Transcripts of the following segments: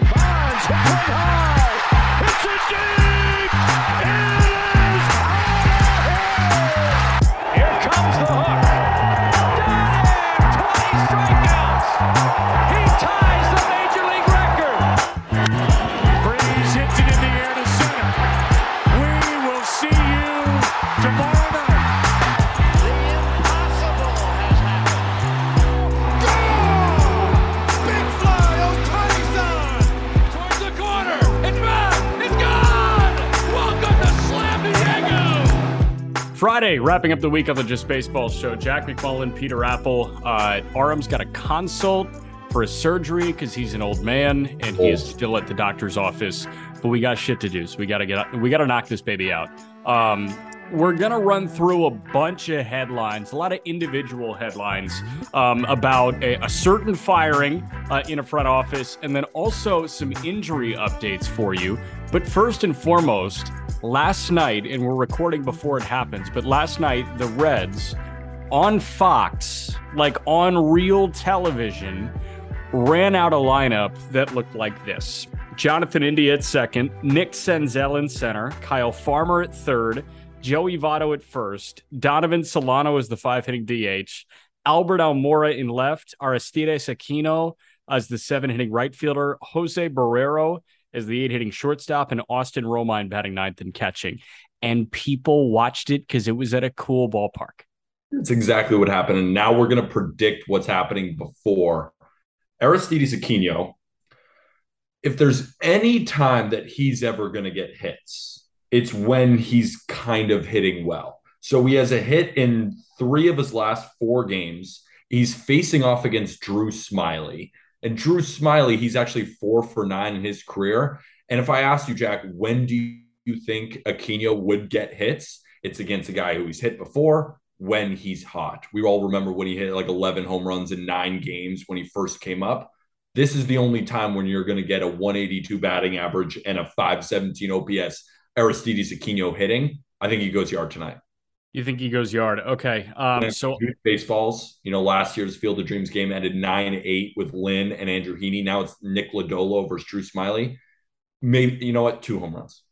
Bonds it high. Hits it deep. Friday, wrapping up the week on the Just Baseball show. Jack McMullen, Peter Appel. Uh, Aram's got a consult for a surgery because he's an old man and he is still at the doctor's office. But we got shit to do, so we got to get we got to knock this baby out. Um, we're gonna run through a bunch of headlines, a lot of individual headlines um, about a, a certain firing uh, in a front office, and then also some injury updates for you. But first and foremost, last night, and we're recording before it happens, but last night the Reds on Fox, like on real television, ran out a lineup that looked like this. Jonathan India at second, Nick Senzel in center, Kyle Farmer at third, Joey Votto at first, Donovan Solano as the five hitting DH, Albert Almora in left, Aristides Aquino as the seven hitting right fielder, Jose Barrero as the eight hitting shortstop, and Austin Romine batting ninth and catching. And people watched it because it was at a cool ballpark. That's exactly what happened. And now we're going to predict what's happening before. Aristides Aquino, if there's any time that he's ever going to get hits, it's when he's kind of hitting well. So he has a hit in three of his last four games. He's facing off against Drew Smyly. And Drew Smyly, he's actually four for nine in his career. And if I asked you, Jack, when do you think Aquino would get hits? It's against a guy who he's hit before when he's hot. We all remember when he hit like 11 home runs in nine games when he first came up. This is the only time when you're going to get a 182 batting average and a 517 OPS Aristides Aquino hitting. I think he goes yard tonight. You think he goes yard? Okay. Um, so baseballs, you know, last year's Field of Dreams game ended 9 8 with Lynn and Andrew Heaney. Now it's Nick Lodolo versus Drew Smyly. Maybe, you know what? Two home runs.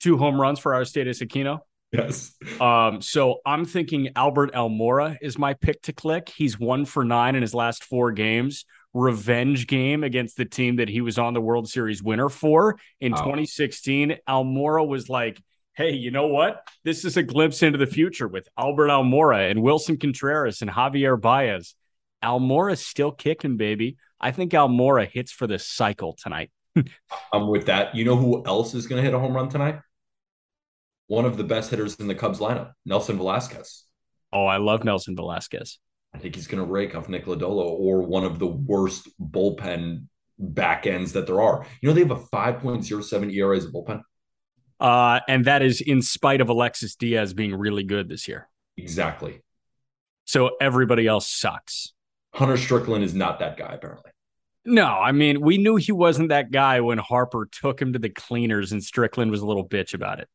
two home runs for Aristides Aquino. Yes. Um, so I'm thinking Albert Almora is my pick to click. He's one for nine in his last four games. Revenge game against the team that he was on the World Series winner for in Wow. 2016. Almora was like, hey, you know what? This is a glimpse into the future with Albert Almora and Willson Contreras and Javier Baez. Almora's still kicking, baby. I think Almora hits for the cycle tonight. I'm with that. You know who else is going to hit a home run tonight? One of the best hitters in the Cubs lineup, Nelson Velazquez. Oh, I love Nelson Velazquez. I think he's going to rake off Nick Lodolo or one of the worst bullpen back ends that there are. You know, they have a 5.07 ERA as a bullpen. Uh, and that is in spite of Alexis Diaz being really good this year. Exactly. So everybody else sucks. Hunter Strickland is not that guy, apparently. No, I mean, we knew he wasn't that guy when Harper took him to the cleaners and Strickland was a little bitch about it.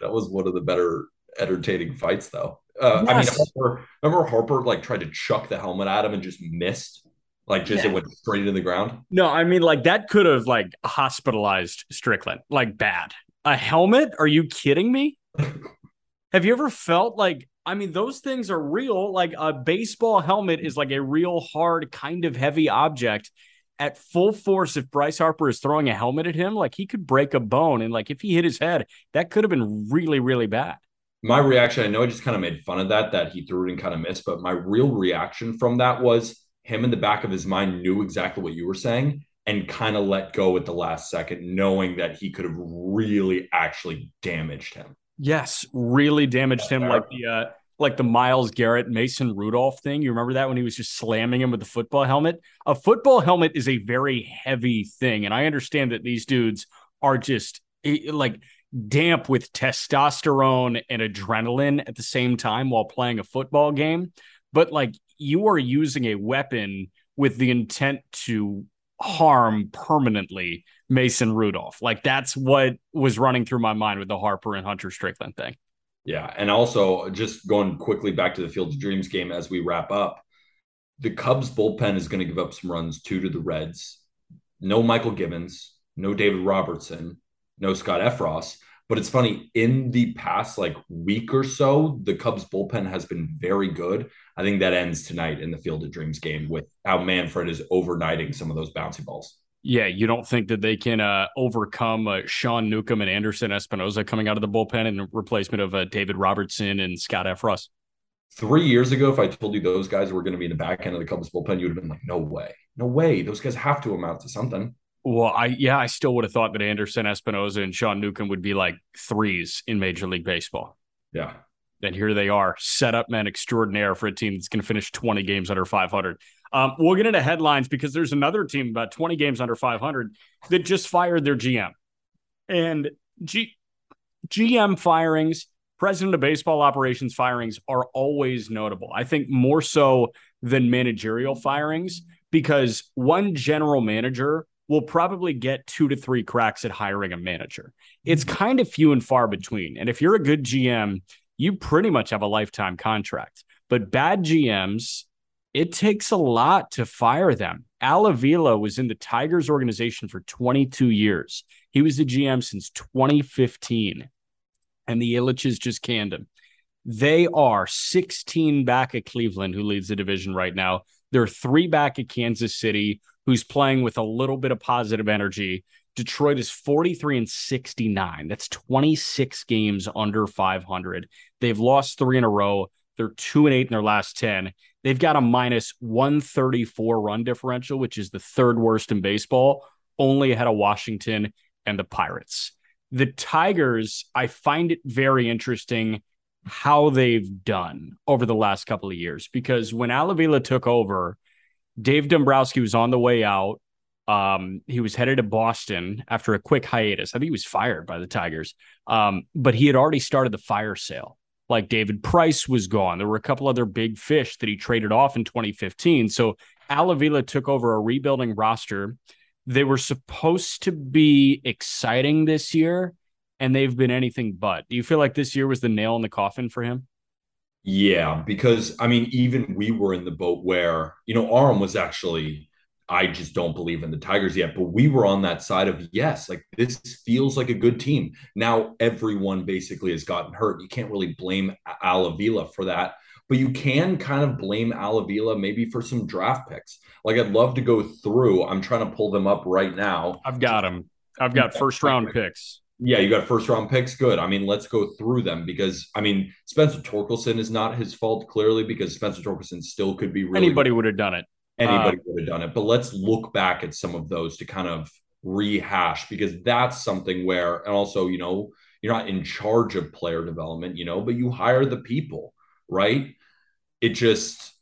That was one of the better entertaining fights, though. Uh, I mean, Harper, remember Harper like tried to chuck the helmet at him and just missed? Like, just Yeah. it went straight into the ground. No, I mean, like that could have like hospitalized Strickland, like bad. A helmet? Are you kidding me? have you ever felt like, I mean, those things are real. Like a baseball helmet is like a real hard, kind of heavy object. At full force, if Bryce Harper is throwing a helmet at him, like he could break a bone. And like if he hit his head, that could have been really, really bad. My reaction, I know I just kind of made fun of that, that he threw it and kind of missed, but my real reaction from that was him in the back of his mind knew exactly what you were saying and kind of let go at the last second, knowing that he could have really actually damaged him. Yes, really damaged him, like the uh, like the Myles Garrett Mason Rudolph thing. You remember that when he was just slamming him with the football helmet? A football helmet is a very heavy thing, and I understand that these dudes are just eh, like damp with testosterone and adrenaline at the same time while playing a football game. But like you are using a weapon with the intent to harm permanently Mason Rudolph. Like that's what was running through my mind with the Harper and Hunter Strickland thing. Yeah. And also, just going quickly back to the Field of Dreams game as we wrap up, the Cubs bullpen is going to give up some runs two to the Reds. no Michael Givens, no David Robertson, no Scott Effross. But it's funny, in the past like week or so, the Cubs bullpen has been very good. I think that ends tonight in the Field of Dreams game with how Manfred is overnighting some of those bouncy balls. Yeah, you don't think that they can uh, overcome uh, Sean Newcomb and Anderson Espinoza coming out of the bullpen in replacement of uh, David Robertson and Scott Effross? Three years ago, if I told you those guys were going to be in the back end of the Cubs bullpen, you'd have been like, no way. No way. Those guys have to amount to something. Well, I yeah, I still would have thought that Anderson Espinoza and Sean Newcomb would be like threes in Major League Baseball. Yeah. And here they are, set up men extraordinaire for a team that's going to finish 20 games under 500. Um, we'll get into headlines because there's another team about 20 games under 500 that just fired their GM. And G- GM firings, president of baseball operations firings are always notable. I think more so than managerial firings because one general manager will probably get two to three cracks at hiring a manager. It's mm-hmm. kind of few and far between. And if you're a good GM, you pretty much have a lifetime contract. But bad GMs, it takes a lot to fire them. Al Avila was in the Tigers organization for 22 years. He was the GM since 2015, and the Ilitches just canned him. They are 16 back at Cleveland, who leads the division right now. They're three back at Kansas City, who's playing with a little bit of positive energy. Detroit is 43 and 69. That's 26 games under 500. They've lost three in a row. They're two and eight in their last 10. They've got a minus 134 run differential, which is the third worst in baseball, only ahead of Washington and the Pirates. The Tigers, I find it very interesting how they've done over the last couple of years because when Al Avila took over, Dave Dombrowski was on the way out. Um, he was headed to Boston after a quick hiatus. I think he was fired by the Tigers. Um, but he had already started the fire sale. Like David Price was gone. There were a couple other big fish that he traded off in 2015. So Al Avila took over a rebuilding roster. They were supposed to be exciting this year, and they've been anything but. Do you feel like this year was the nail in the coffin for him? Yeah, because I mean, even we were in the boat where, you know, Aram was actually, I just don't believe in the Tigers yet, but we were on that side of yes, like this feels like a good team. Now everyone basically has gotten hurt. You can't really blame Al Avila for that, but you can kind of blame Al Avila maybe for some draft picks. Like I'd love to go through, I'm trying to pull them up right now. I've got them. I've got first round picks. Yeah, you got first round picks. Good. I mean, let's go through them because I mean, Spencer Torkelson is not his fault clearly because Spencer Torkelson still could be really anybody would have done it. Anybody would have done it. But let's look back at some of those to kind of rehash because that's something where, and also, you know, you're not in charge of player development, you know, but you hire the people, right? It just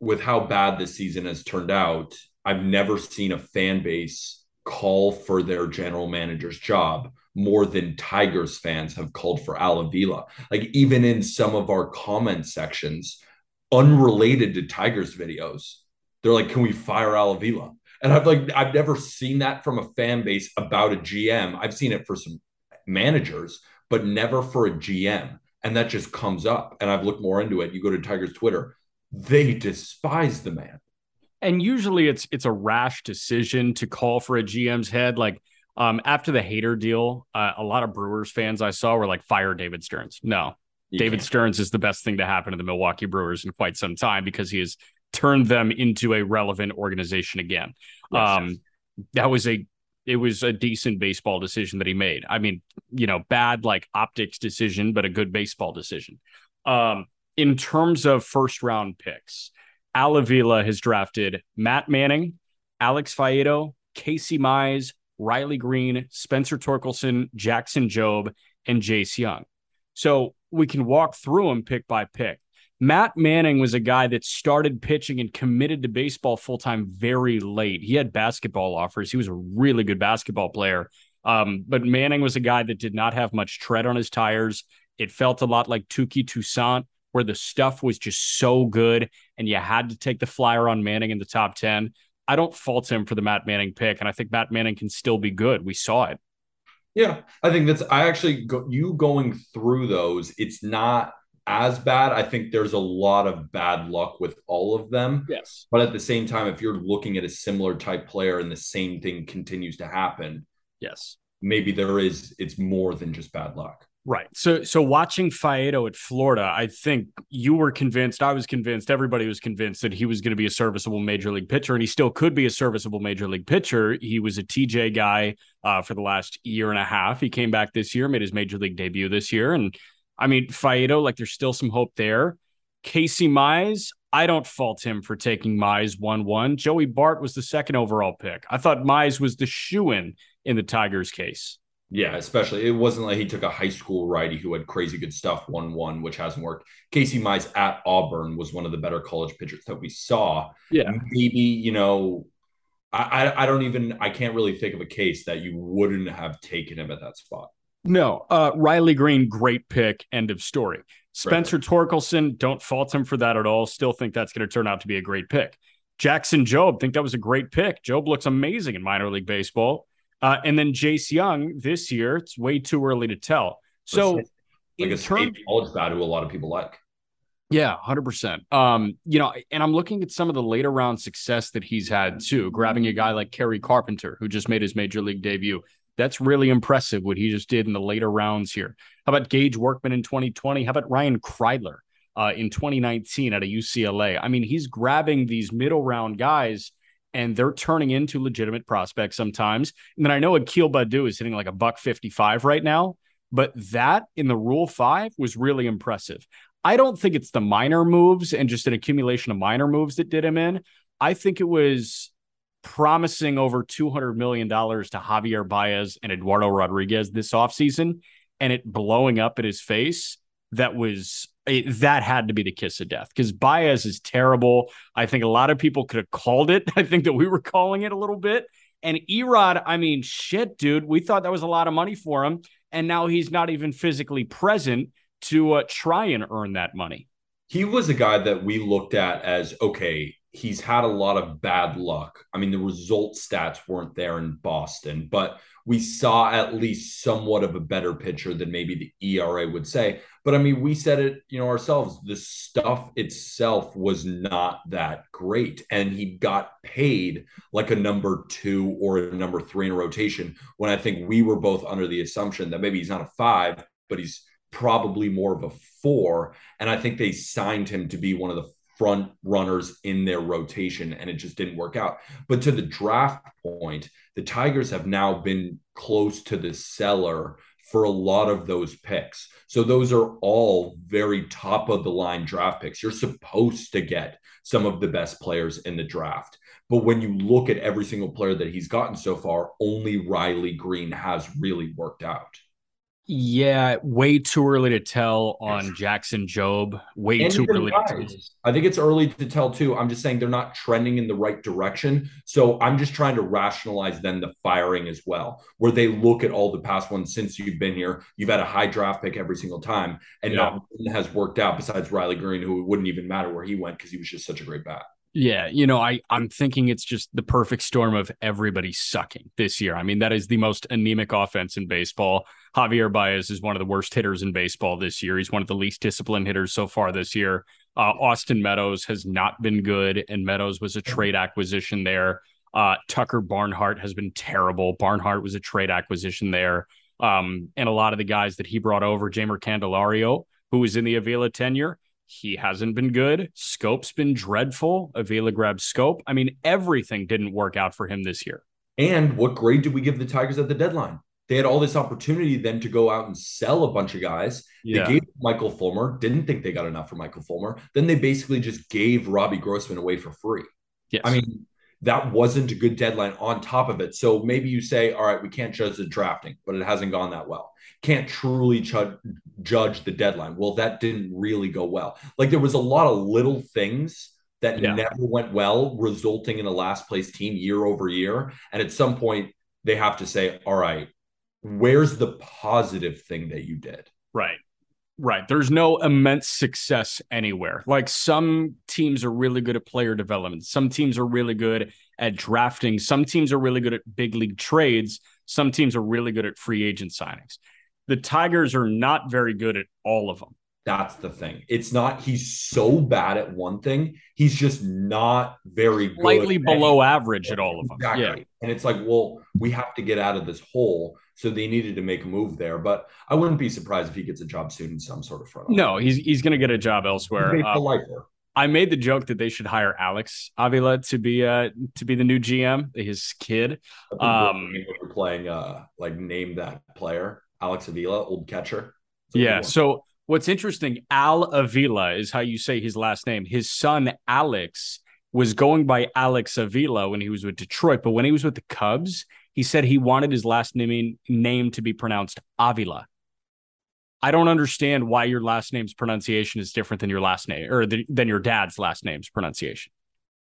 with how bad this season has turned out, I've never seen a fan base call for their general manager's job more than Tigers fans have called for Al Avila. Like even in some of our comment sections, unrelated to Tigers videos, they're like, "Can we fire Al Avila?" And I've like I've never seen that from a fan base about a GM. I've seen it for some managers, but never for a GM. And that just comes up. And I've looked more into it. You go to Tigers Twitter, they despise the man. And usually it's it's a rash decision to call for a GM's head. Like um, after the Hader deal, uh, a lot of Brewers fans I saw were like, fire David Stearns. No, you David can't. Stearns is the best thing to happen to the Milwaukee Brewers in quite some time because he has turned them into a relevant organization again. Yes, um, yes. That was a it was a decent baseball decision that he made. I mean, you know, bad like optics decision, but a good baseball decision. Um, in terms of first round picks, Al Avila has drafted Matt Manning, Alex Faedo, Casey Mize, Riley Greene, Spencer Torkelson, Jackson Jobe, and Jace Jung. So we can walk through them pick by pick. Matt Manning was a guy that started pitching and committed to baseball full time very late. He had basketball offers. He was a really good basketball player. Um, but Manning was a guy that did not have much tread on his tires. It felt a lot like Touki Toussaint, where the stuff was just so good and you had to take the flyer on Manning in the top 10. I don't fault him for the Matt Manning pick, and I think Matt Manning can still be good. We saw it. Yeah, I think that's. I actually go, you going through those. It's not as bad. I think there's a lot of bad luck with all of them. Yes. But at the same time, if you're looking at a similar type player and the same thing continues to happen, Yes. maybe there is it's more than just bad luck. Right. So so watching Faedo at Florida, I think you were convinced, I was convinced, everybody was convinced that he was going to be a serviceable major league pitcher, and he still could be a serviceable major league pitcher. He was a TJ guy uh, for the last year and a half. He came back this year, made his major league debut this year, and I mean Faedo, like there's still some hope there. Casey Mize, I don't fault him for taking Mize one one. Joey Bart was the second overall pick. I thought Mize was the shoe in in the Tigers case. Yeah, especially it wasn't like he took a high school righty who had crazy good stuff, one one, which hasn't worked. Casey Mize at Auburn was one of the better college pitchers that we saw. Yeah. Maybe, you know, I, I I don't even I can't really think of a case that you wouldn't have taken him at that spot. No, uh, Riley Greene, great pick. End of story. Spencer Torkelson, don't fault him for that at all. Still think that's going to turn out to be a great pick. Jackson Jobe, think that was a great pick. Jobe looks amazing in minor league baseball. Uh, and then Jace Jung this year, it's way too early to tell. So, like in a term- college bat who a lot of people like. yeah, hundred percent. Um, you know, and I'm looking at some of the later round success that he's had too. Grabbing a guy like Kerry Carpenter, who just made his major league debut. That's really impressive what he just did in the later rounds here. How about Gage Workman in 2020? How about Ryan Kreidler uh, in 2019 at a UCLA? I mean, he's grabbing these middle round guys and they're turning into legitimate prospects sometimes. And then I know Akil Baddoo is hitting like a buck 55 right now, but that in the Rule 5 was really impressive. I don't think it's the minor moves and just an accumulation of minor moves that did him in. I think it was promising over $200 million to Javier Baez and Eduardo Rodriguez this offseason and it blowing up at his face. That was it, that had to be the kiss of death because Baez is terrible. I think a lot of people could have called it. I think that we were calling it a little bit. And Erod, I mean, shit, dude, we thought that was a lot of money for him. And now he's not even physically present to uh, try and earn that money. He was a guy that we looked at as okay, he's had a lot of bad luck. I mean, the result stats weren't there in Boston, but we saw at least somewhat of a better pitcher than maybe the ERA would say. But I mean, we said it, you know, ourselves. The stuff itself was not that great, and he got paid like a number two or a number three in rotation. When I think we were both under the assumption that maybe he's not a five, but he's probably more of a four. And I think they signed him to be one of the front runners in their rotation, and it just didn't work out. But to the draft point, the Tigers have now been close to the cellar for a lot of those picks. So those are all very top of the line draft picks. You're supposed to get some of the best players in the draft. But when you look at every single player that he's gotten so far, only Riley Greene has really worked out. Yeah, way too early to tell on Jackson Jobe. Way And too early. I think it's early to tell too. I'm just saying they're not trending in the right direction. So I'm just trying to rationalize then the firing as well, where they look at all the past ones since you've been here. You've had a high draft pick every single time, and Yeah. not one has worked out besides Riley Greene, who it wouldn't even matter where he went because he was just such a great bat. Yeah, you know, I I'm thinking it's just the perfect storm of everybody sucking this year. I mean, that is the most anemic offense in baseball. Javier Baez is one of the worst hitters in baseball this year. He's one of the least disciplined hitters so far this year. Uh, Austin Meadows has not been good, and Meadows was a trade acquisition there. Uh, Tucker Barnhart has been terrible. Barnhart was a trade acquisition there. Um, and a lot of the guys that he brought over, Jeimer Candelario, who was in the Avila tenure, he hasn't been good. Schoop's been dreadful. Avila grabbed Scope. I mean, everything didn't work out for him this year. And what grade did we give the Tigers at the deadline? They had all this opportunity then to go out and sell a bunch of guys. Yeah. They gave Michael Fulmer, didn't think they got enough for Michael Fulmer. Then they basically just gave Robbie Grossman away for free. Yes. I mean, that wasn't a good deadline on top of it. So maybe you say, all right, we can't judge the drafting, but it hasn't gone that well. Can't truly ju- judge the deadline. Well, that didn't really go well. Like there was a lot of little things that Yeah. never went well, resulting in a last place team year over year. And at some point, they have to say, all right, where's the positive thing that you did? Right. Right. There's no immense success anywhere. Like some teams are really good at player development. Some teams are really good at drafting. Some teams are really good at big league trades. Some teams are really good at free agent signings. The Tigers are not very good at all of them. That's the thing. It's not he's so bad at one thing. He's just not very good. Slightly below anything. average at all of them. Exactly. Yeah. And it's like, well, we have to get out of this hole. So they needed to make a move there. But I wouldn't be surprised if he gets a job soon in some sort of front. Office. No, he's he's going to get a job elsewhere. Uh. I made the joke that they should hire Alex Avila to be uh to be the new GM, his kid. Um, we're playing, uh, like name that player, Alex Avila, old catcher. It's a good Yeah. So what's interesting, Al Avila is how you say his last name. His son Alex was going by Alex Avila when he was with Detroit, but when he was with the Cubs, he said he wanted his last name name to be pronounced Avila. I don't understand why your last name's pronunciation is different than your last name or the, than your dad's last name's pronunciation.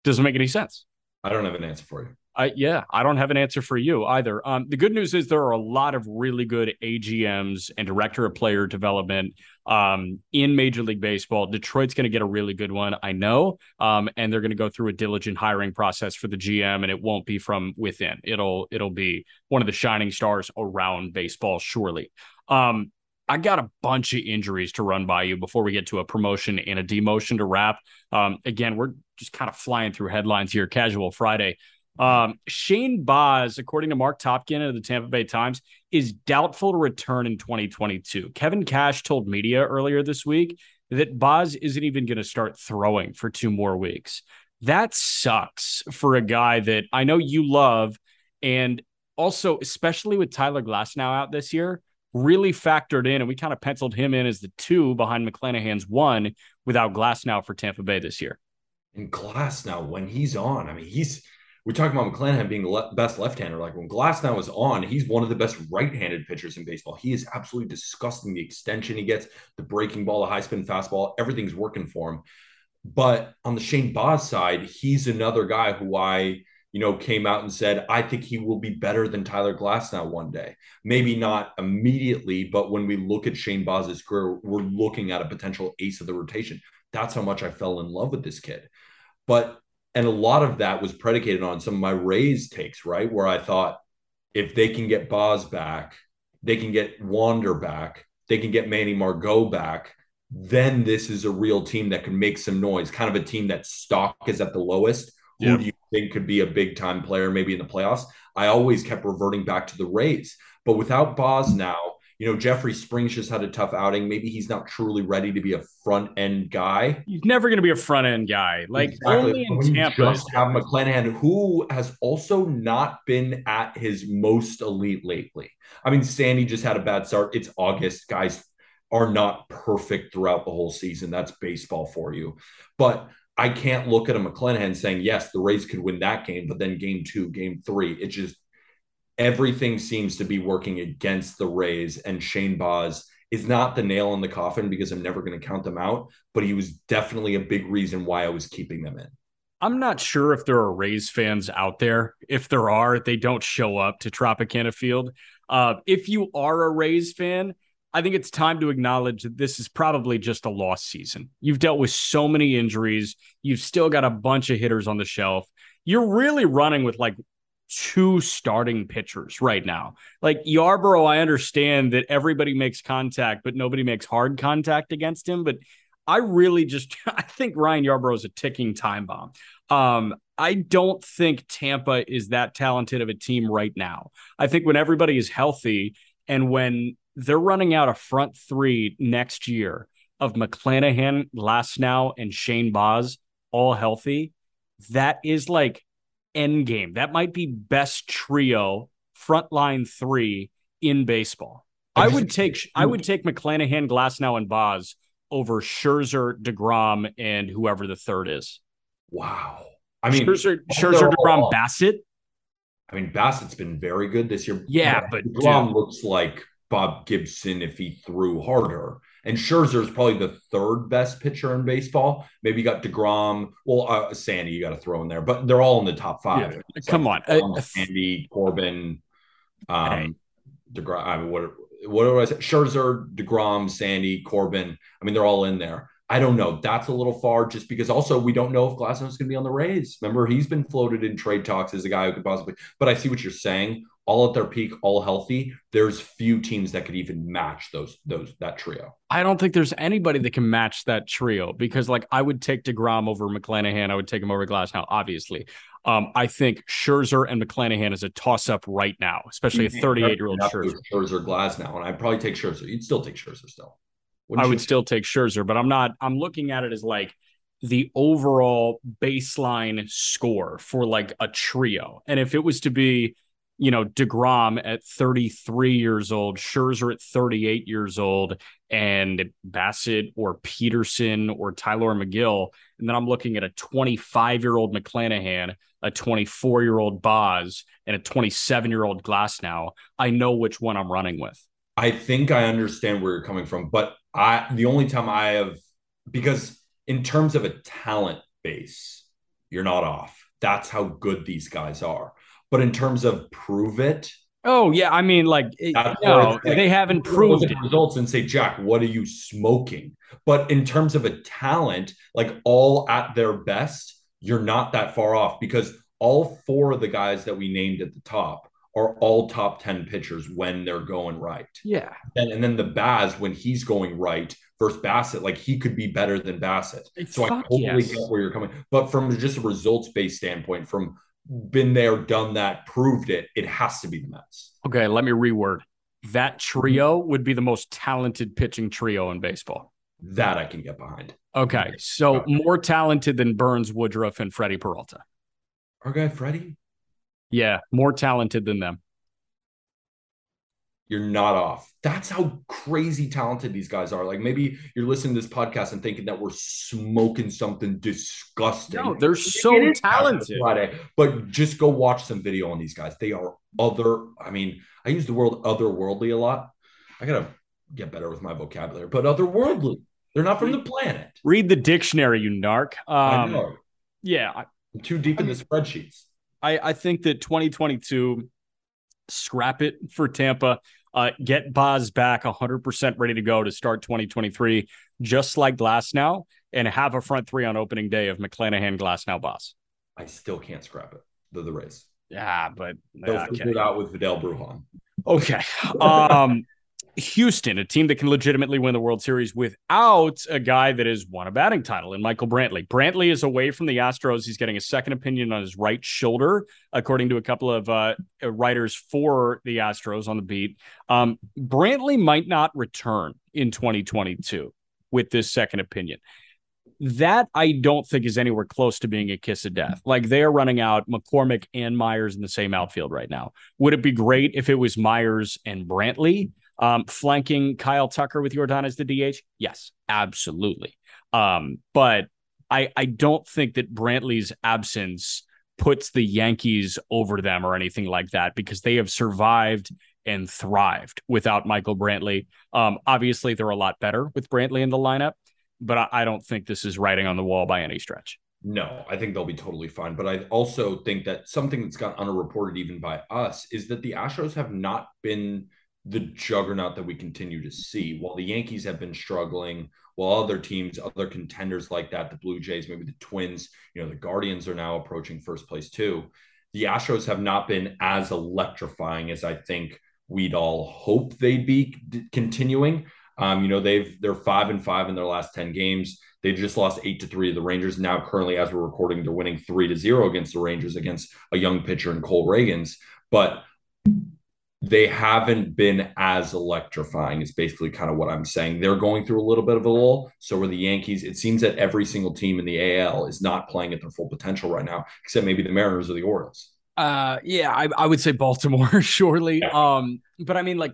Doesn't make any sense. I don't have an answer for you. I yeah, I don't have an answer for you either. Um, the good news is there are a lot of really good AGMs and director of player development um, in Major League Baseball. Detroit's going to get a really good one, I know, um, and they're going to go through a diligent hiring process for the GM, and it won't be from within. It'll it'll be one of the shining stars around baseball, surely. Um, I got a bunch of injuries to run by you before we get to a promotion and a demotion to wrap. Um, again, we're just kind of flying through headlines here, casual Friday. Um, Shane Baz, according to Marc Topkin of the Tampa Bay Times, is doubtful to return in 2022. Kevin Cash told media earlier this week that Baz isn't even going to start throwing for two more weeks. That sucks for a guy that I know you love. And also, especially with Tyler Glasnow out this year, really factored in. And we kind of penciled him in as the two behind McClanahan's one without Glasnow for Tampa Bay this year. And Glasnow, when he's on, I mean, he's we're talking about McClanahan being the le- best left-hander. Like when Glasnow is on, he's one of the best right-handed pitchers in baseball. He is absolutely disgusting. The extension he gets, the breaking ball, the high spin fastball, everything's working for him. But on the Shane Baz side, he's another guy who I, you know, came out and said, I think he will be better than Tyler Glasnow one day. Maybe not immediately, but when we look at Shane Baz's career, we're looking at a potential ace of the rotation. That's how much I fell in love with this kid. But and a lot of that was predicated on some of my Rays takes, right? Where I thought if they can get Baz back, they can get Wander back, they can get Manny Margot back, then this is a real team that can make some noise. Kind of a team that stock is at the lowest. Yeah. Who do you think could be a big time player, maybe in the playoffs? I always kept reverting back to the Rays, but without Baz mm. now, you know, Jeffrey Springs just had a tough outing. Maybe he's not truly ready to be a front end guy. He's never going to be a front end guy. Like Exactly. only when in you Tampa. just have McClanahan, who has also not been at his most elite lately. I mean, Sandy just had a bad start. It's August. Guys are not perfect throughout the whole season. That's baseball for you. But I can't look at a McClanahan saying, yes, the Rays could win that game, but then game two, game three, it just everything seems to be working against the Rays. And Shane Baz is not the nail in the coffin because I'm never going to count them out, but he was definitely a big reason why I was keeping them in. I'm not sure if there are Rays fans out there. If there are, they don't show up to Tropicana Field. Uh, if you are a Rays fan, I think it's time to acknowledge that this is probably just a lost season. You've dealt with so many injuries. You've still got a bunch of hitters on the shelf. You're really running with like two starting pitchers right now. Like Yarbrough, I understand that everybody makes contact, but nobody makes hard contact against him. But I really just I think Ryan Yarbrough is a ticking time bomb. Um, I don't think Tampa is that talented of a team right now. I think when everybody is healthy and when they're running out a front three next year of McClanahan, Glasnow, and Shane Baz all healthy, that is like end game. That might be best trio, frontline three in baseball. I would take I would take McClanahan, Glasnow, and Baz over Scherzer, Degrom, and whoever the third is. Wow. I mean, Scherzer, Scherzer, Degrom. Uh, Bassitt. I mean, Bassitt's been very good this year. Yeah, but Grom dude. looks like Bob Gibson if he threw harder. And Scherzer is probably the third best pitcher in baseball. Maybe you got Degrom. Well, uh, Sandy, you got to throw in there, but they're all in the top five. Yeah, come like on. Uh, Sandy, Corbin, um, Hey. Degrom. I mean, what what do I say? Scherzer, Degrom, Sandy, Corbin. I mean, they're all in there. I don't know. That's a little far, just because also we don't know if Glasnow's going to be on the Rays. Remember, he's been floated in trade talks as a guy who could possibly. But I see what you're saying. All at their peak, all healthy, there's few teams that could even match those those that trio. I don't think there's anybody that can match that trio because, like, I would take Degrom over McClanahan. I would take him over Glasnow, obviously. Um, I think Scherzer and McClanahan is a toss up right now, especially a 38 year old Scherzer. Scherzer Glasnow, and I'd probably take Scherzer. You'd still take Scherzer still. Wouldn't I would you? still take Scherzer, but I'm not. I'm looking at it as like the overall baseline score for like a trio, and if it was to be you know, DeGrom at 33 years old, Scherzer at 38 years old, and Bassitt or Peterson or Tylor Megill. And then I'm looking at a 25 year old McClanahan, a 24 year old Baz, and a 27 year old Glasnow. I know which one I'm running with. I think I understand where you're coming from, but I, the only time I have, because in terms of a talent base, you're not off. That's how good these guys are. But in terms of prove it, oh yeah, I mean like no, like, they haven't proved the results and say, Jack, what are you smoking? But in terms of a talent, like all at their best, you're not that far off because all four of the guys that we named at the top are all top 10 pitchers when they're going right. Yeah. And, and then the Baz, when he's going right versus Bassitt, like he could be better than Bassitt. So I totally yes. get where you're coming. But from just a results based standpoint, from been there, done that, proved it, it has to be the Mets. Okay, let me reword. That trio mm-hmm. would be the most talented pitching trio in baseball. That I can get behind. Okay, so more talented than Burnes, Woodruff, and Freddie Peralta. Our guy Freddie? Yeah, more talented than them you're not off. That's how crazy talented these guys are. Like maybe you're listening to this podcast and thinking that we're smoking something disgusting. No, they're so talented. Friday, but just go watch some video on these guys. They are other. I mean, I use the word otherworldly a lot. I gotta get better with my vocabulary, but otherworldly. They're not from the planet. Read the dictionary, you narc. Um, I know. Yeah, I'm too deep in the spreadsheets. I, I think that 2022 scrap it for Tampa. Uh, get Baz back 100% ready to go to start 2023, just like Glasnow, and have a front three on opening day of McClanahan, Glasnow, Baz. I still can't scrap it. They're the Rays. Yeah, but they'll okay. figure it out with Vidal Bruján. Okay. Um, Houston, a team that can legitimately win the World Series without a guy that has won a batting title in Michael Brantley. Brantley is away from the Astros. He's getting a second opinion on his right shoulder, according to a couple of uh, writers for the Astros on the beat. Um, Brantley might not return in 2022 with this second opinion. That I don't think is anywhere close to being a kiss of death. Like they are running out McCormick and Meyers in the same outfield right now. Would it be great if it was Meyers and Brantley? Um, flanking Kyle Tucker with Yordan as the DH? Yes, absolutely. Um, but I I don't think that Brantley's absence puts the Yankees over them or anything like that because they have survived and thrived without Michael Brantley. Um, obviously, they're a lot better with Brantley in the lineup, but I, I don't think this is writing on the wall by any stretch. No, I think they'll be totally fine. But I also think that something that's got underreported even by us is that the Astros have not been the juggernaut that we continue to see. While the Yankees have been struggling, while other teams, other contenders like that, the Blue Jays, maybe the Twins, you know, the Guardians are now approaching first place too. The Astros have not been as electrifying as I think we'd all hope they'd be continuing. Um, you know, they've they're five and five in their last 10 games. They just lost eight to three to the Rangers. Now, currently, as we're recording, they're winning three to zero against the Rangers against a young pitcher in Cole Ragans. But they haven't been as electrifying is basically kind of what i'm saying they're going through a little bit of a lull so are the yankees it seems that every single team in the al is not playing at their full potential right now except maybe the mariners or the orioles uh yeah i, I would say baltimore surely yeah. um but i mean like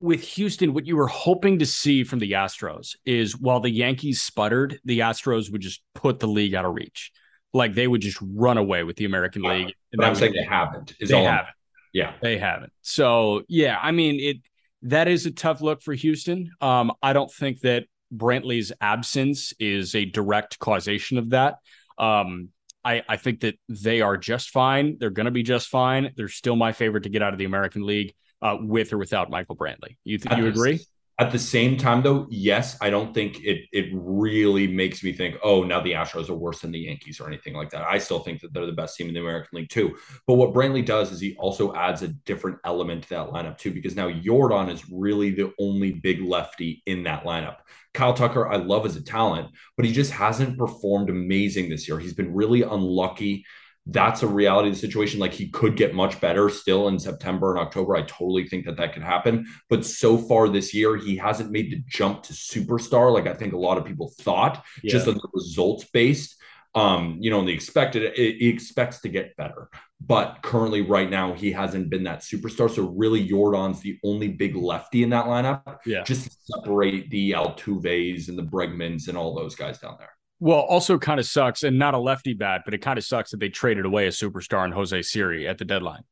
with Houston, what you were hoping to see from the Astros is while the Yankees sputtered, the Astros would just put the league out of reach. Like they would just run away with the American League. But I'm saying they haven't. they haven't. Yeah. They haven't. So, yeah, I mean, it that is a tough look for Houston. Um, I don't think that Brantley's absence is a direct causation of that. Um, I, I think that they are just fine. They're going to be just fine. They're still my favorite to get out of the American League uh, with or without Michael Brantley. You th- you agree? At the same time, though, yes, I don't think it it really makes me think, oh, now the Astros are worse than the Yankees or anything like that. I still think that they're the best team in the American League too. But what Brantley does is he also adds a different element to that lineup too, because now Yordan is really the only big lefty in that lineup. Kyle Tucker, I love as a talent, but he just hasn't performed amazing this year. He's been really unlucky that's a reality of the situation. Like he could get much better still in September and October. I totally think that that could happen. But so far this year, he hasn't made the jump to superstar like I think a lot of people thought, yeah. just on the results based. Um, you know, and the expected, he expects to get better. But currently, right now, he hasn't been that superstar. So really, Yordan's the only big lefty in that lineup. Yeah. Just to separate the Altuves and the Bregmans and all those guys down there. Well, also kind of sucks, and not a lefty bat, but it kind of sucks that they traded away a superstar in Jose Siri at the deadline.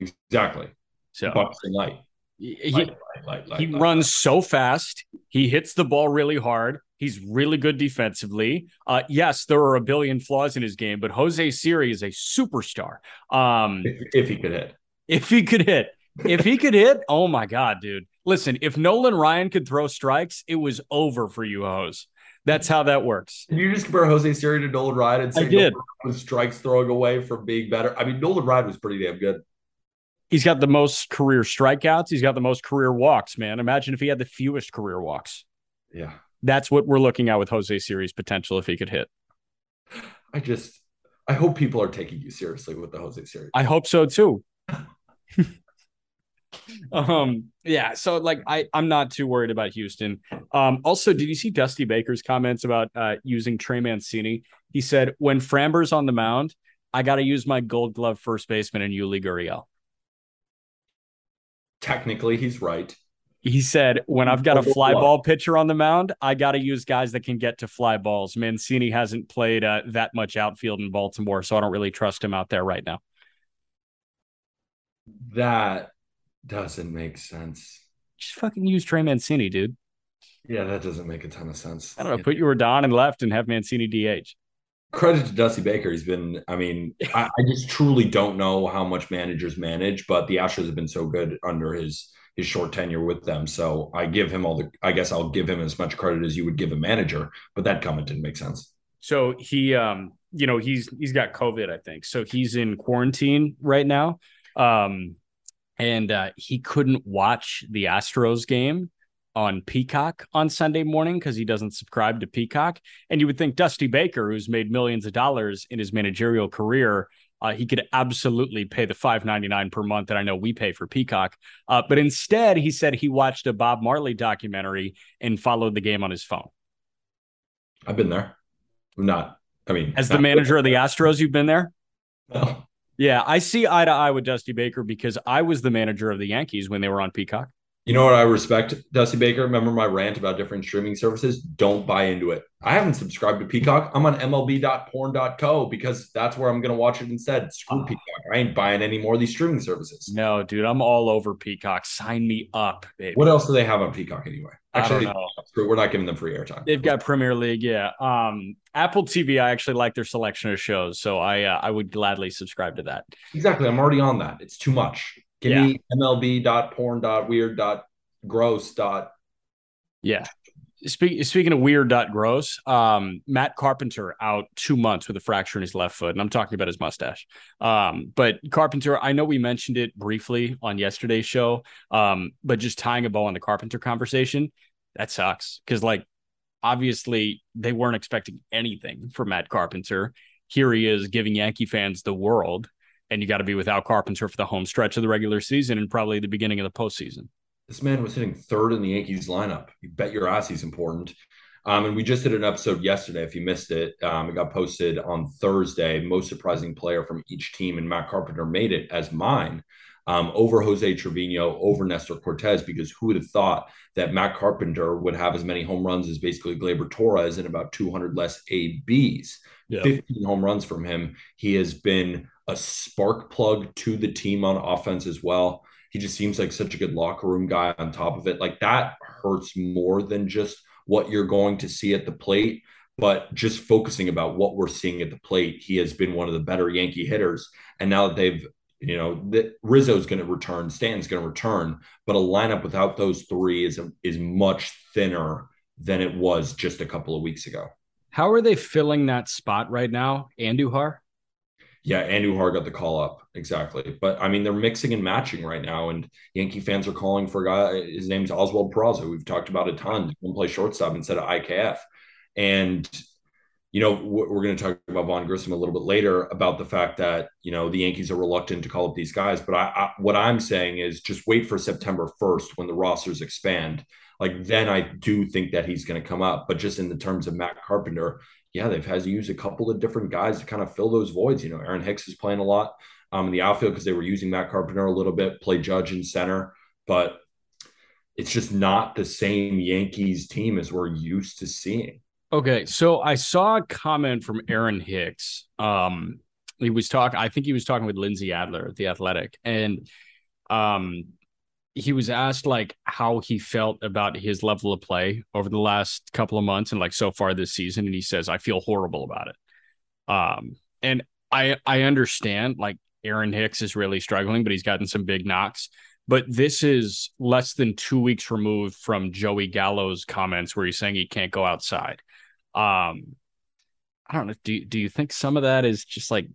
Exactly. So light. He, light, light, light, he runs so fast. He hits the ball really hard. He's really good defensively. Uh, yes, there are a billion flaws in his game, but Jose Siri is a superstar. Um, if, if he could hit, if he could hit, if he could hit, oh my god, dude! Listen, if Nolan Ryan could throw strikes, it was over for you, Hose. That's how that works. Did you just compare Jose Siri to Nolan Ryan and say I did. was strikes throwing away from being better? I mean, Nolan Ryan was pretty damn good. He's got the most career strikeouts. He's got the most career walks, man. Imagine if he had the fewest career walks. Yeah. That's what we're looking at with Jose Siri's potential if he could hit. I just I hope people are taking you seriously with the Jose Siri. I hope so too. um yeah so like i i'm not too worried about houston. Um also did you see dusty baker's comments about uh using trey mancini? He said when framber's on the mound i gotta use my gold glove first baseman and yuli gurriel. Technically he's right. He said when i've got a fly ball pitcher on the mound i gotta use guys that can get to fly balls. Mancini hasn't played uh, that much outfield in baltimore so i don't really trust him out there right now. That doesn't make sense. Just fucking use Trey Mancini, dude. Yeah, that doesn't make a ton of sense. I don't know. Put Yordan and left and have Mancini DH. Credit to Dusty Baker. He's been, I mean, I, I just truly don't know how much managers manage, but the Astros have been so good under his his short tenure with them. So I give him all the I guess I'll give him as much credit as you would give a manager, but that comment didn't make sense. So he um, you know, he's he's got COVID, I think. So he's in quarantine right now. Um, and uh, he couldn't watch the Astros game on Peacock on Sunday morning because he doesn't subscribe to Peacock. And you would think Dusty Baker, who's made millions of dollars in his managerial career, uh, he could absolutely pay the five ninety nine per month that I know we pay for Peacock. Uh, but instead, he said he watched a Bob Marley documentary and followed the game on his phone. I've been there. I'm not. I mean, as the manager of the Astros, you've been there. No. Yeah, I see eye to eye with Dusty Baker because I was the manager of the Yankees when they were on Peacock. You know what I respect, Dusty Baker? Remember my rant about different streaming services? Don't buy into it. I haven't subscribed to Peacock. I'm on MLB.porn.co because that's where I'm going to watch it instead. Screw oh. Peacock. I ain't buying any more of these streaming services. No, dude, I'm all over Peacock. Sign me up, baby. What else do they have on Peacock anyway? Actually, we're not giving them free airtime. They've got Premier League, yeah. Um, Apple TV, I actually like their selection of shows, so I uh, I would gladly subscribe to that. Exactly, I'm already on that. It's too much. Give yeah. me MLB.porn.weird.gross. Yeah. Speak, speaking of weird dot gross, um, Matt Carpenter out two months with a fracture in his left foot, and I'm talking about his mustache. Um, but Carpenter, I know we mentioned it briefly on yesterday's show, um, but just tying a bow on the Carpenter conversation, that sucks because like obviously they weren't expecting anything from Matt Carpenter. Here he is giving Yankee fans the world, and you got to be without Carpenter for the home stretch of the regular season and probably the beginning of the postseason. This man was hitting third in the Yankees lineup. You bet your ass he's important. Um, and we just did an episode yesterday. If you missed it, um, it got posted on Thursday. Most surprising player from each team, and Matt Carpenter made it as mine um, over Jose Trevino, over Nestor Cortes, because who would have thought that Matt Carpenter would have as many home runs as basically Gleyber Torres and about 200 less ABs? Yeah. 15 home runs from him. He has been a spark plug to the team on offense as well. He just seems like such a good locker room guy on top of it. Like that hurts more than just what you're going to see at the plate, but just focusing about what we're seeing at the plate, he has been one of the better Yankee hitters. And now that they've You know that Rizzo's going to return, Stanton's going to return, but a lineup without those three is is much thinner than it was just a couple of weeks ago. How are they filling that spot right now, Andujar? Yeah, Andujar got the call up exactly, but I mean they're mixing and matching right now, and Yankee fans are calling for a guy. His name's Oswald Peraza. We've talked about a ton. To play shortstop instead of IKF, and you know we're going to talk about Vaughn Grissom a little bit later about the fact that you know the Yankees are reluctant to call up these guys, but I, I what I'm saying is just wait for September 1st when the rosters expand. Like then I do think that he's going to come up, but just in the terms of Matt Carpenter, yeah, they've had to use a couple of different guys to kind of fill those voids. You know, Aaron Hicks is playing a lot um, in the outfield because they were using Matt Carpenter a little bit, play Judge in center, but it's just not the same Yankees team as we're used to seeing. Okay, so I saw a comment from Aaron Hicks. Um, he was talking. I think he was talking with Lindsey Adler at the Athletic, and um, he was asked like how he felt about his level of play over the last couple of months and like so far this season and he says I feel horrible about it. Um and I I understand like Aaron Hicks is really struggling but he's gotten some big knocks but this is less than 2 weeks removed from Joey Gallo's comments where he's saying he can't go outside. Um I don't know do do you think some of that is just like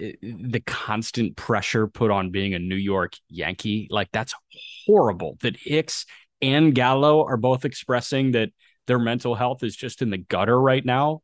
Eh, the constant pressure put on being a New York Yankee. Like that's horrible that Hicks and Gallo are both expressing that their mental health is just in the gutter right now.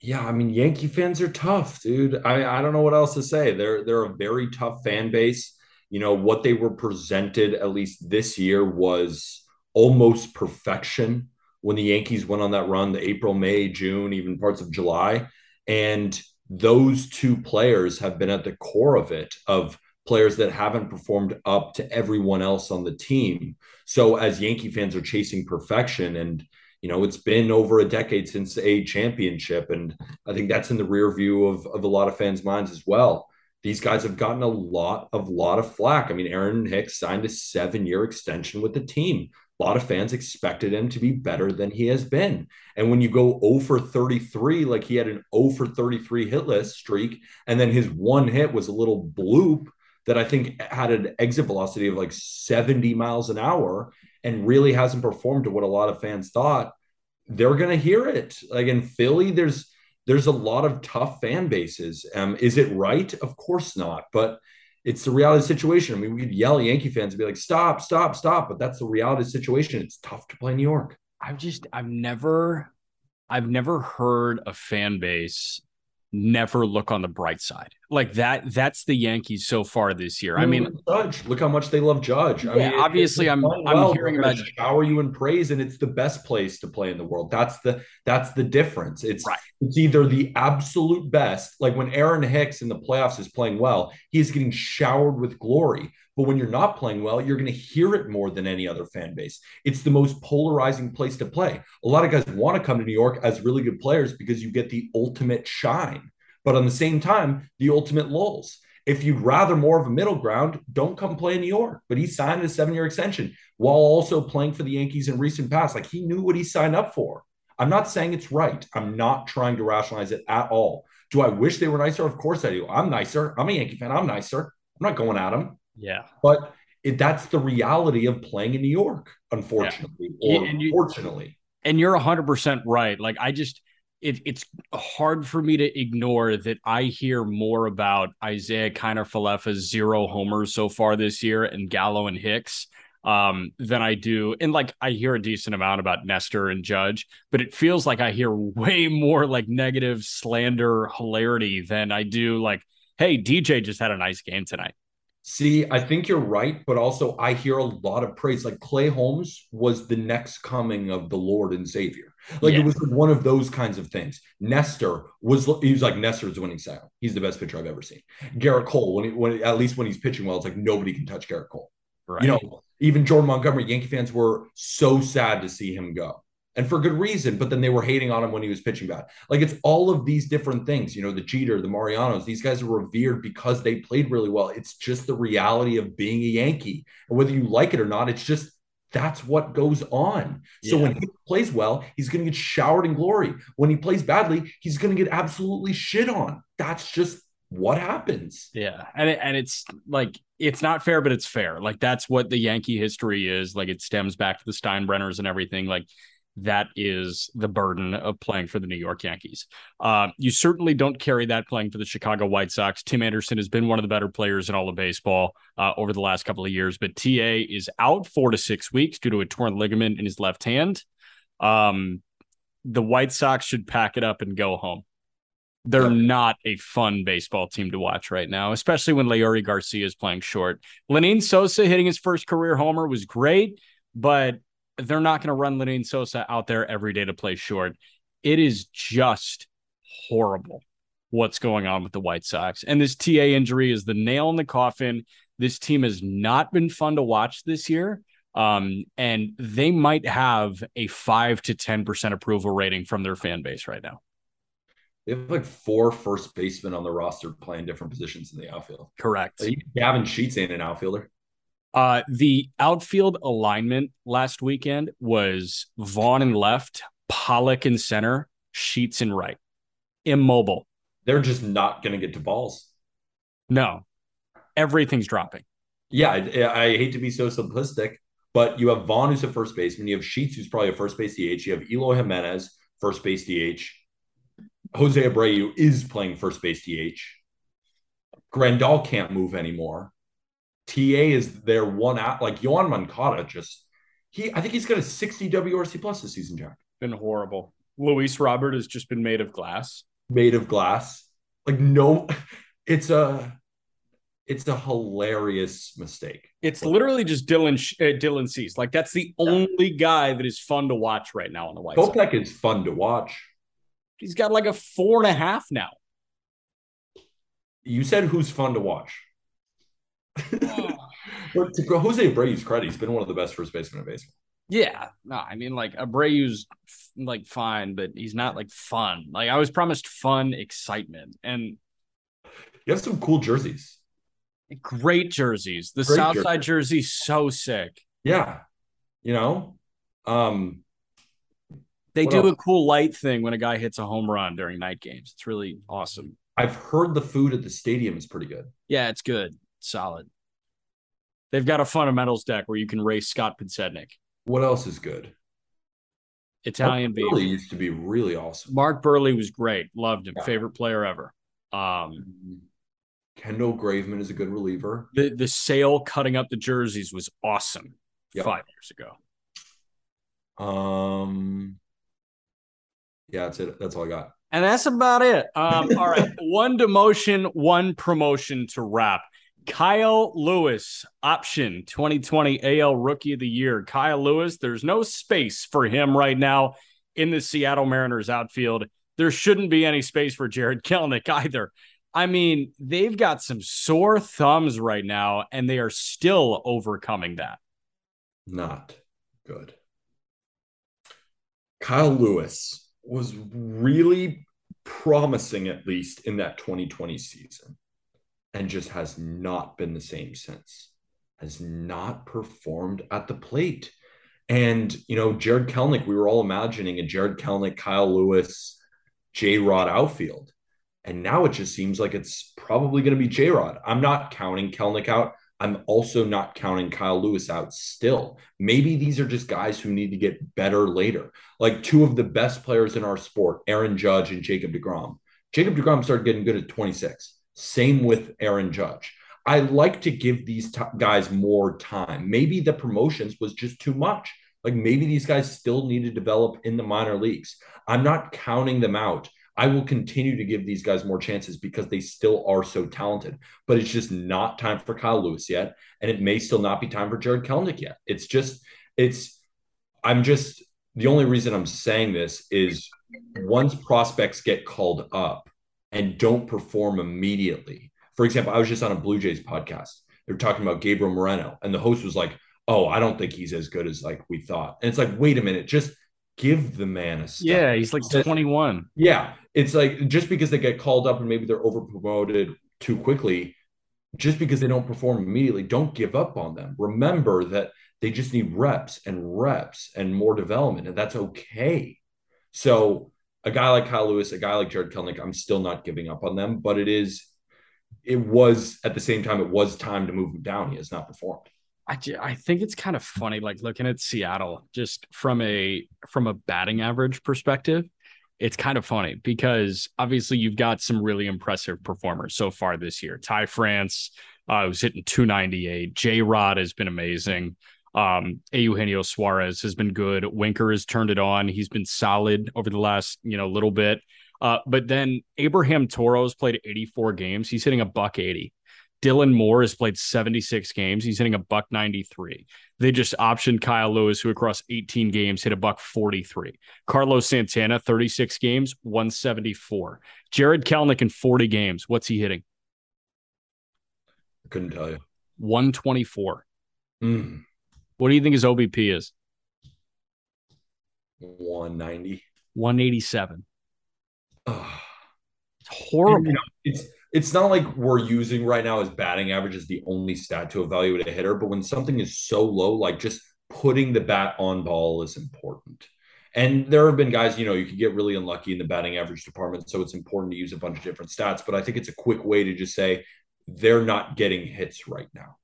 Yeah, I mean Yankee fans are tough, dude. I I don't know what else to say. They're they're a very tough fan base. You know, what they were presented at least this year was almost perfection when the Yankees went on that run, the April, May, June, even parts of July. And those two players have been at the core of it of players that haven't performed up to everyone else on the team. So as Yankee fans are chasing perfection and you know it's been over a decade since a championship and I think that's in the rear view of of a lot of fans' minds as well. These guys have gotten a lot of lot of flack. I mean Aaron Hicks signed a 7-year extension with the team a lot of fans expected him to be better than he has been. And when you go 0 for 33, like he had an 0 for 33 hitless streak, and then his one hit was a little bloop that I think had an exit velocity of like 70 miles an hour and really hasn't performed to what a lot of fans thought, they're going to hear it. Like in Philly, there's there's a lot of tough fan bases. Um, is it right? Of course not. But it's the reality situation. I mean, we'd yell at Yankee fans and be like, stop, stop, stop. But that's the reality situation. It's tough to play New York. I've just, I've never, I've never heard a fan base never look on the bright side. Like that, that's the Yankees so far this year. I mean, Judge, look how much they love Judge. I yeah, mean, obviously, I'm, well, I'm hearing about shower you in praise, and it's the best place to play in the world. That's the that's the difference. It's right. it's either the absolute best, like when Aaron Hicks in the playoffs is playing well, he's getting showered with glory. But when you're not playing well, you're going to hear it more than any other fan base. It's the most polarizing place to play. A lot of guys want to come to New York as really good players because you get the ultimate shine but on the same time, the ultimate lulls. If you'd rather more of a middle ground, don't come play in New York. But he signed a seven year extension while also playing for the Yankees in recent past. Like he knew what he signed up for. I'm not saying it's right. I'm not trying to rationalize it at all. Do I wish they were nicer? Of course I do. I'm nicer. I'm a Yankee fan. I'm nicer. I'm not going at them. Yeah. But it, that's the reality of playing in New York, unfortunately, yeah. or and you, fortunately. And you're 100% right. Like, I just, it, it's hard for me to ignore that I hear more about Isaiah Kiner-Falefa's zero homers so far this year and Gallo and Hicks um, than I do. And like I hear a decent amount about Nestor and Judge, but it feels like I hear way more like negative slander hilarity than I do like, hey, DJ just had a nice game tonight. See, I think you're right, but also I hear a lot of praise. Like Clay Holmes was the next coming of the Lord and Savior. Like yeah. it was one of those kinds of things. Nestor was he was like Nestor's winning style. He's the best pitcher I've ever seen. Gerrit Cole, when he, when at least when he's pitching well, it's like nobody can touch Gerrit Cole. Right. You know, even Jordan Montgomery, Yankee fans were so sad to see him go and for good reason. But then they were hating on him when he was pitching bad. Like it's all of these different things. You know, the Jeter, the Marianos. These guys are revered because they played really well. It's just the reality of being a Yankee, and whether you like it or not, it's just that's what goes on. So yeah. when he plays well, he's going to get showered in glory. When he plays badly, he's going to get absolutely shit on. That's just what happens? Yeah, and it, and it's like it's not fair, but it's fair. Like that's what the Yankee history is. Like it stems back to the Steinbrenners and everything. Like that is the burden of playing for the New York Yankees. Uh, you certainly don't carry that playing for the Chicago White Sox. Tim Anderson has been one of the better players in all of baseball uh, over the last couple of years, but TA is out four to six weeks due to a torn ligament in his left hand. Um, the White Sox should pack it up and go home. They're not a fun baseball team to watch right now, especially when Leury Garcia is playing short. Lenyn Sosa hitting his first career homer was great, but they're not going to run Lenyn Sosa out there every day to play short. It is just horrible what's going on with the White Sox. And this TA injury is the nail in the coffin. This team has not been fun to watch this year. Um, and they might have a five to 10% approval rating from their fan base right now. They have like four first basemen on the roster playing different positions in the outfield. Correct. Like, Gavin Sheets ain't an outfielder. Uh, the outfield alignment last weekend was Vaughn in left, Pollock in center, Sheets in right. Immobile. They're just not going to get to balls. No, everything's dropping. Yeah, I, I, hate to be so simplistic, but you have Vaughn, who's a first baseman. You have Sheets, who's probably a first base DH. You have Eloy Jimenez, first base DH. Jose Abreu is playing first base DH. Grandal can't move anymore. TA is their one out. Like Yoan Moncada just he I think he's got a 60 WRC plus this season, Jack. Been horrible. Luis Robert has just been made of glass. Made of glass. Like no, it's a it's a hilarious mistake. It's literally just Dylan uh, Dylan Cease. Like that's the only guy that is fun to watch right now on the White Sox. Kopech is fun to watch. He's got like a four and a half now. You said who's fun to watch? but to Jose Abreu's credit, he's been one of the best first basemen in baseball. Yeah, no, I mean like Abreu's like fine, but he's not like fun. Like I was promised fun, excitement, and you have some cool jerseys. Great jerseys. The Great Southside jersey. jersey so sick. Yeah, you know, um, they do else? a cool light thing when a guy hits a home run during night games. It's really awesome. I've heard the food at the stadium is pretty good. Yeah, it's good solid. They've got a fundamentals deck where you can race Scott Podsednik. What else is good? Italian beef. Buehrle used to be really awesome. Mark Buehrle was great. Loved him. Yeah. Favorite player ever. Um, Kendall Graveman is a good reliever. The the sale cutting up the jerseys was awesome yep. five years ago. Um, yeah, that's it. That's all I got. And that's about it. Um, all right, one demotion, one promotion to wrap. Kyle Lewis, option 2020 AL Rookie of the Year. Kyle Lewis, there's no space for him right now in the Seattle Mariners outfield. There shouldn't be any space for Jared Kelenic either. I mean, they've got some sore thumbs right now, and they are still overcoming that. Not good. Kyle Lewis was really promising, at least in that 2020 season and just has not been the same since. Has not performed at the plate. And, you know, Jared Kelenic, we were all imagining a Jared Kelenic, Kyle Lewis, J Rod outfield. And now it just seems like it's probably going to be J Rod. I'm not counting Kelenic out. I'm also not counting Kyle Lewis out still. Maybe these are just guys who need to get better later. Like two of the best players in our sport, Aaron Judge and Jacob DeGrom. Jacob DeGrom started getting good at 26. Same with Aaron Judge. I like to give these t- guys more time. Maybe the promotions was just too much. Like maybe these guys still need to develop in the minor leagues. I'm not counting them out. I will continue to give these guys more chances because they still are so talented. But it's just not time for Kyle Lewis yet. And it may still not be time for Jared Kelenic yet. It's just, it's, I'm just, the only reason I'm saying this is once prospects get called up, and don't perform immediately. For example, I was just on a Blue Jays podcast. They were talking about Gabriel Moreno, and the host was like, "Oh, I don't think he's as good as like we thought." And it's like, wait a minute, just give the man a step. Yeah, he's like 21. Yeah, it's like just because they get called up and maybe they're over promoted too quickly, just because they don't perform immediately, don't give up on them. Remember that they just need reps and reps and more development, and that's okay. So a guy like Kyle Lewis, a guy like Jared Kelenic, I'm still not giving up on them, but it is it was at the same time it was time to move him down. He has not performed. I, I think it's kind of funny, like looking at Seattle just from a from a batting average perspective. It's kind of funny because obviously you've got some really impressive performers so far this year. Ty France, uh, who's hitting 298. J Rod has been amazing. Um, Eugenio Suarez has been good. Winker has turned it on. He's been solid over the last, you know, little bit. Uh, but then Abraham Toro's played 84 games. He's hitting a buck 80. Dylan Moore has played 76 games. He's hitting a buck 93. They just optioned Kyle Lewis, who across 18 games hit a buck 43. Carlos Santana, 36 games, 174. Jared Kelenic in 40 games. What's he hitting? I couldn't tell you. 124. Mm, What do you think his OBP is? 190. 187. Ugh. It's horrible. You know, it's it's not like we're using right now as batting average as the only stat to evaluate a hitter, but when something is so low, like just putting the bat on ball is important. And there have been guys, you know, you can get really unlucky in the batting average department, so it's important to use a bunch of different stats. But I think it's a quick way to just say they're not getting hits right now.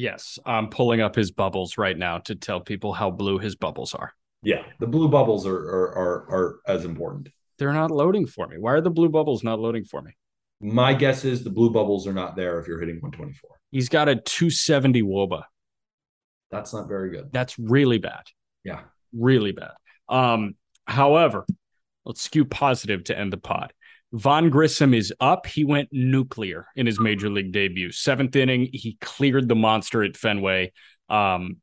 Yes, I'm pulling up his bubbles right now to tell people how blue his bubbles are. Yeah, the blue bubbles are are are, are as important. They're not loading for me. Why are the blue bubbles not loading for me? My guess is the blue bubbles are not there if you're hitting 124. He's got a 270 wOBA. That's not very good. That's really bad. Yeah. Really bad. Um, however, let's skew positive to end the pod. Vaughn Grissom is up. He went nuclear in his major league debut. Seventh inning, he cleared the monster at Fenway. Um,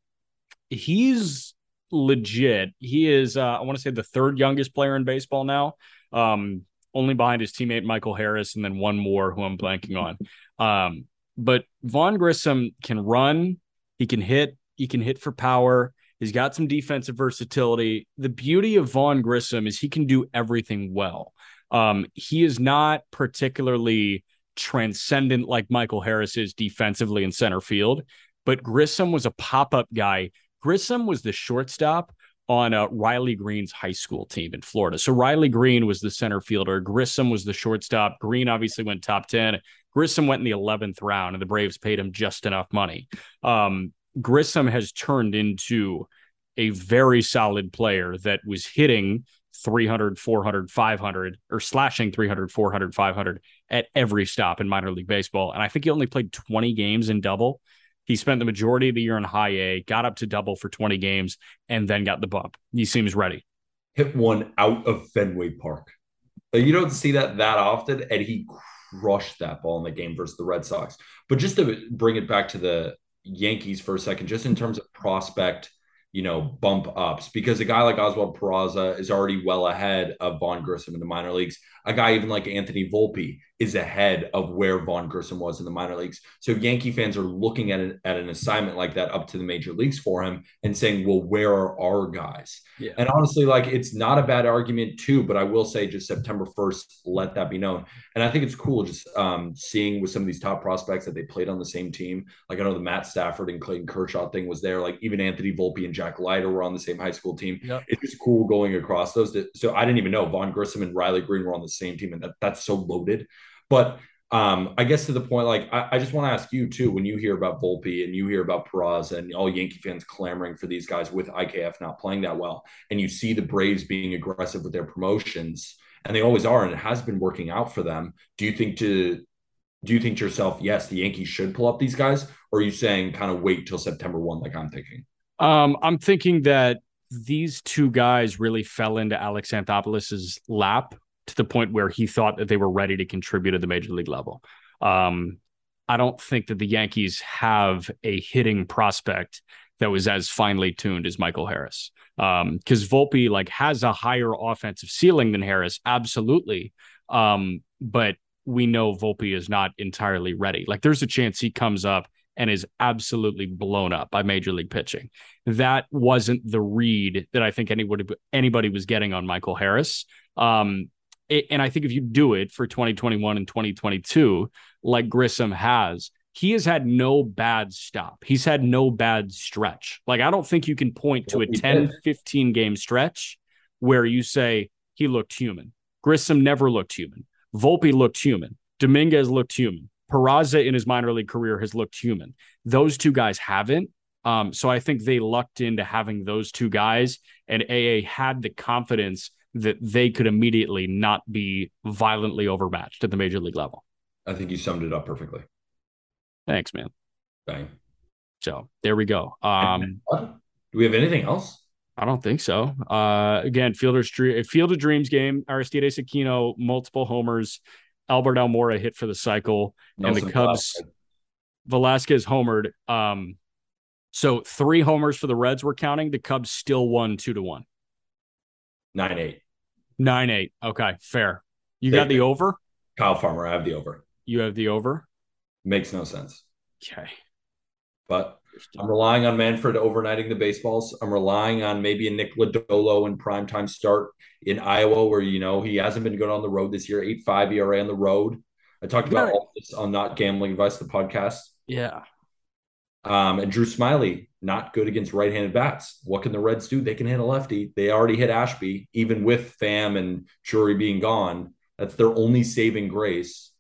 he's legit. He is, uh, I want to say, the third youngest player in baseball now, um, only behind his teammate Michael Harris, and then one more who I'm blanking on. Um, but Vaughn Grissom can run, he can hit, he can hit for power. He's got some defensive versatility. The beauty of Vaughn Grissom is he can do everything well. Um, he is not particularly transcendent like Michael Harris is defensively in center field, but Grissom was a pop up guy. Grissom was the shortstop on uh, Riley Greene's high school team in Florida. So Riley Greene was the center fielder. Grissom was the shortstop. Greene obviously went top 10. Grissom went in the 11th round, and the Braves paid him just enough money. Um, Grissom has turned into a very solid player that was hitting 300, 400, 500, or slashing 300, 400, 500 at every stop in minor league baseball. And I think he only played 20 games in double. He spent the majority of the year in high A, got up to double for 20 games, and then got the bump. He seems ready. Hit one out of Fenway Park. Uh, You don't see that that often, and he crushed that ball in the game versus the Red Sox. But just to bring it back to the Yankees for a second, just in terms of prospect, you know, bump ups, because a guy like Oswald Peraza is already well ahead of Vaughn Grissom in the minor leagues. A guy even like Anthony Volpe is ahead of where Vaughn Grissom was in the minor leagues. So Yankee fans are looking at an, at an assignment like that up to the major leagues for him and saying, well, where are our guys? Yeah. And honestly, like it's not a bad argument too, but I will say just September 1st, let that be known. And I think it's cool just um, seeing with some of these top prospects that they played on the same team. Like I know the Matt Stafford and Clayton Kershaw thing was there. Like even Anthony Volpe and Jack Leiter were on the same high school team. Yep. It's just cool going across those. So I didn't even know Vaughn Grissom and Riley Greene were on the same team, and that, that's so loaded. But um, I guess to the point, like I, I just want to ask you too, when you hear about Volpe and you hear about Peraza and all Yankee fans clamoring for these guys with IKF not playing that well, and you see the Braves being aggressive with their promotions, and they always are, and it has been working out for them. Do you think to do you think to yourself, yes, the Yankees should pull up these guys, or are you saying kind of wait till September one, like I'm thinking? Um, I'm thinking that these two guys really fell into Alex Anthopoulos' lap to the point where he thought that they were ready to contribute at the major league level. Um, I don't think that the Yankees have a hitting prospect that was as finely tuned as Michael Harris. Um, because Volpe like has a higher offensive ceiling than Harris, absolutely. Um, but we know Volpe is not entirely ready. Like there's a chance he comes up and is absolutely blown up by major league pitching. That wasn't the read that I think anybody anybody was getting on Michael Harris. Um, it, and I think if you do it for 2021 and 2022, like Grissom has, he has had no bad stop. He's had no bad stretch. Like, I don't think you can point to a 10, 15 game stretch where you say he looked human. Grissom never looked human. Volpe looked human. Dominguez looked human. Peraza in his minor league career has looked human. Those two guys haven't. Um, so I think they lucked into having those two guys, and AA had the confidence that they could immediately not be violently overmatched at the major league level. I think you summed it up perfectly. Thanks, man. Bang. So there we go. Um, Do we have anything else? I don't think so. Uh, again, Fielder's Dream, Field of Dreams game. Aristides Aquino, multiple homers. Albert Almora hit for the cycle, and the Nelson Cubs. Velazquez homered. Um, so three homers for the Reds. We're counting. The Cubs still won two to one. Nine eight. Nine eight. Okay, fair. You They- got the over. Kyle Farmer. I have the over. You have the over. Makes no sense. Okay. But I'm relying on Manfred overnighting the baseballs. I'm relying on maybe a Nick Lodolo in primetime start in Iowa, where you know he hasn't been good on the road this year. Eight five ERA on the road. I talked about all this on Not Gambling Advice, the podcast. Yeah. Um, and Drew Smyly, not good against right-handed bats. What can the Reds do? They can hit a lefty. They already hit Ashby, even with Pham and Drury being gone. That's their only saving grace.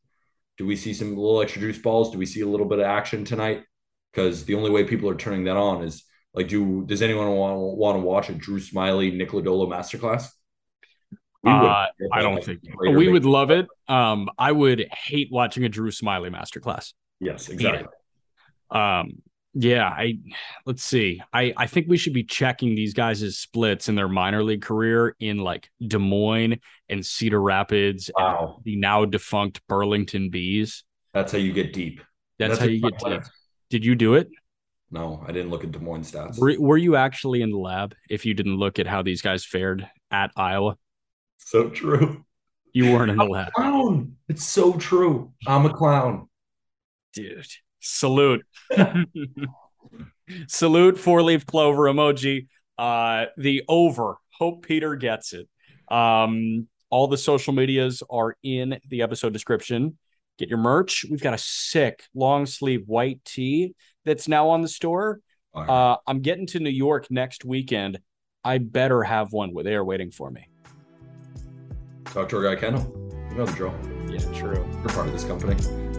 Do we see some little extra juice balls? Do we see a little bit of action tonight? Because the only way people are turning that on is like, do does anyone want want to watch a Drew Smyly Nick Lodolo masterclass? Uh, I don't think we big- would love it. Um, I would hate watching a Drew Smyly masterclass. Yes, exactly. Um, yeah, I let's see. I I think we should be checking these guys' splits in their minor league career in like Des Moines and Cedar Rapids Wow, and the now defunct Burlington Bees. that's how you get deep. That's, how you get deep. deep. Did you do it? No, I didn't look at Des Moines stats. Were, were you actually in the lab if you didn't look at how these guys fared at Iowa? So true. You weren't in the lab. clown. It's so true. I'm a clown. Dude. Salute. Salute four leaf clover emoji. Uh the over. Hope Peter gets it. Um all the social medias are in the episode description. Get your merch. We've got a sick long sleeve white tee that's now on the store. Right. Uh I'm getting to New York next weekend. I better have one where they are waiting for me. Talk to our guy Kendall. You know the drill. Yeah, true. You're part of this company.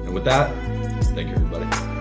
And with that, thank you, everybody.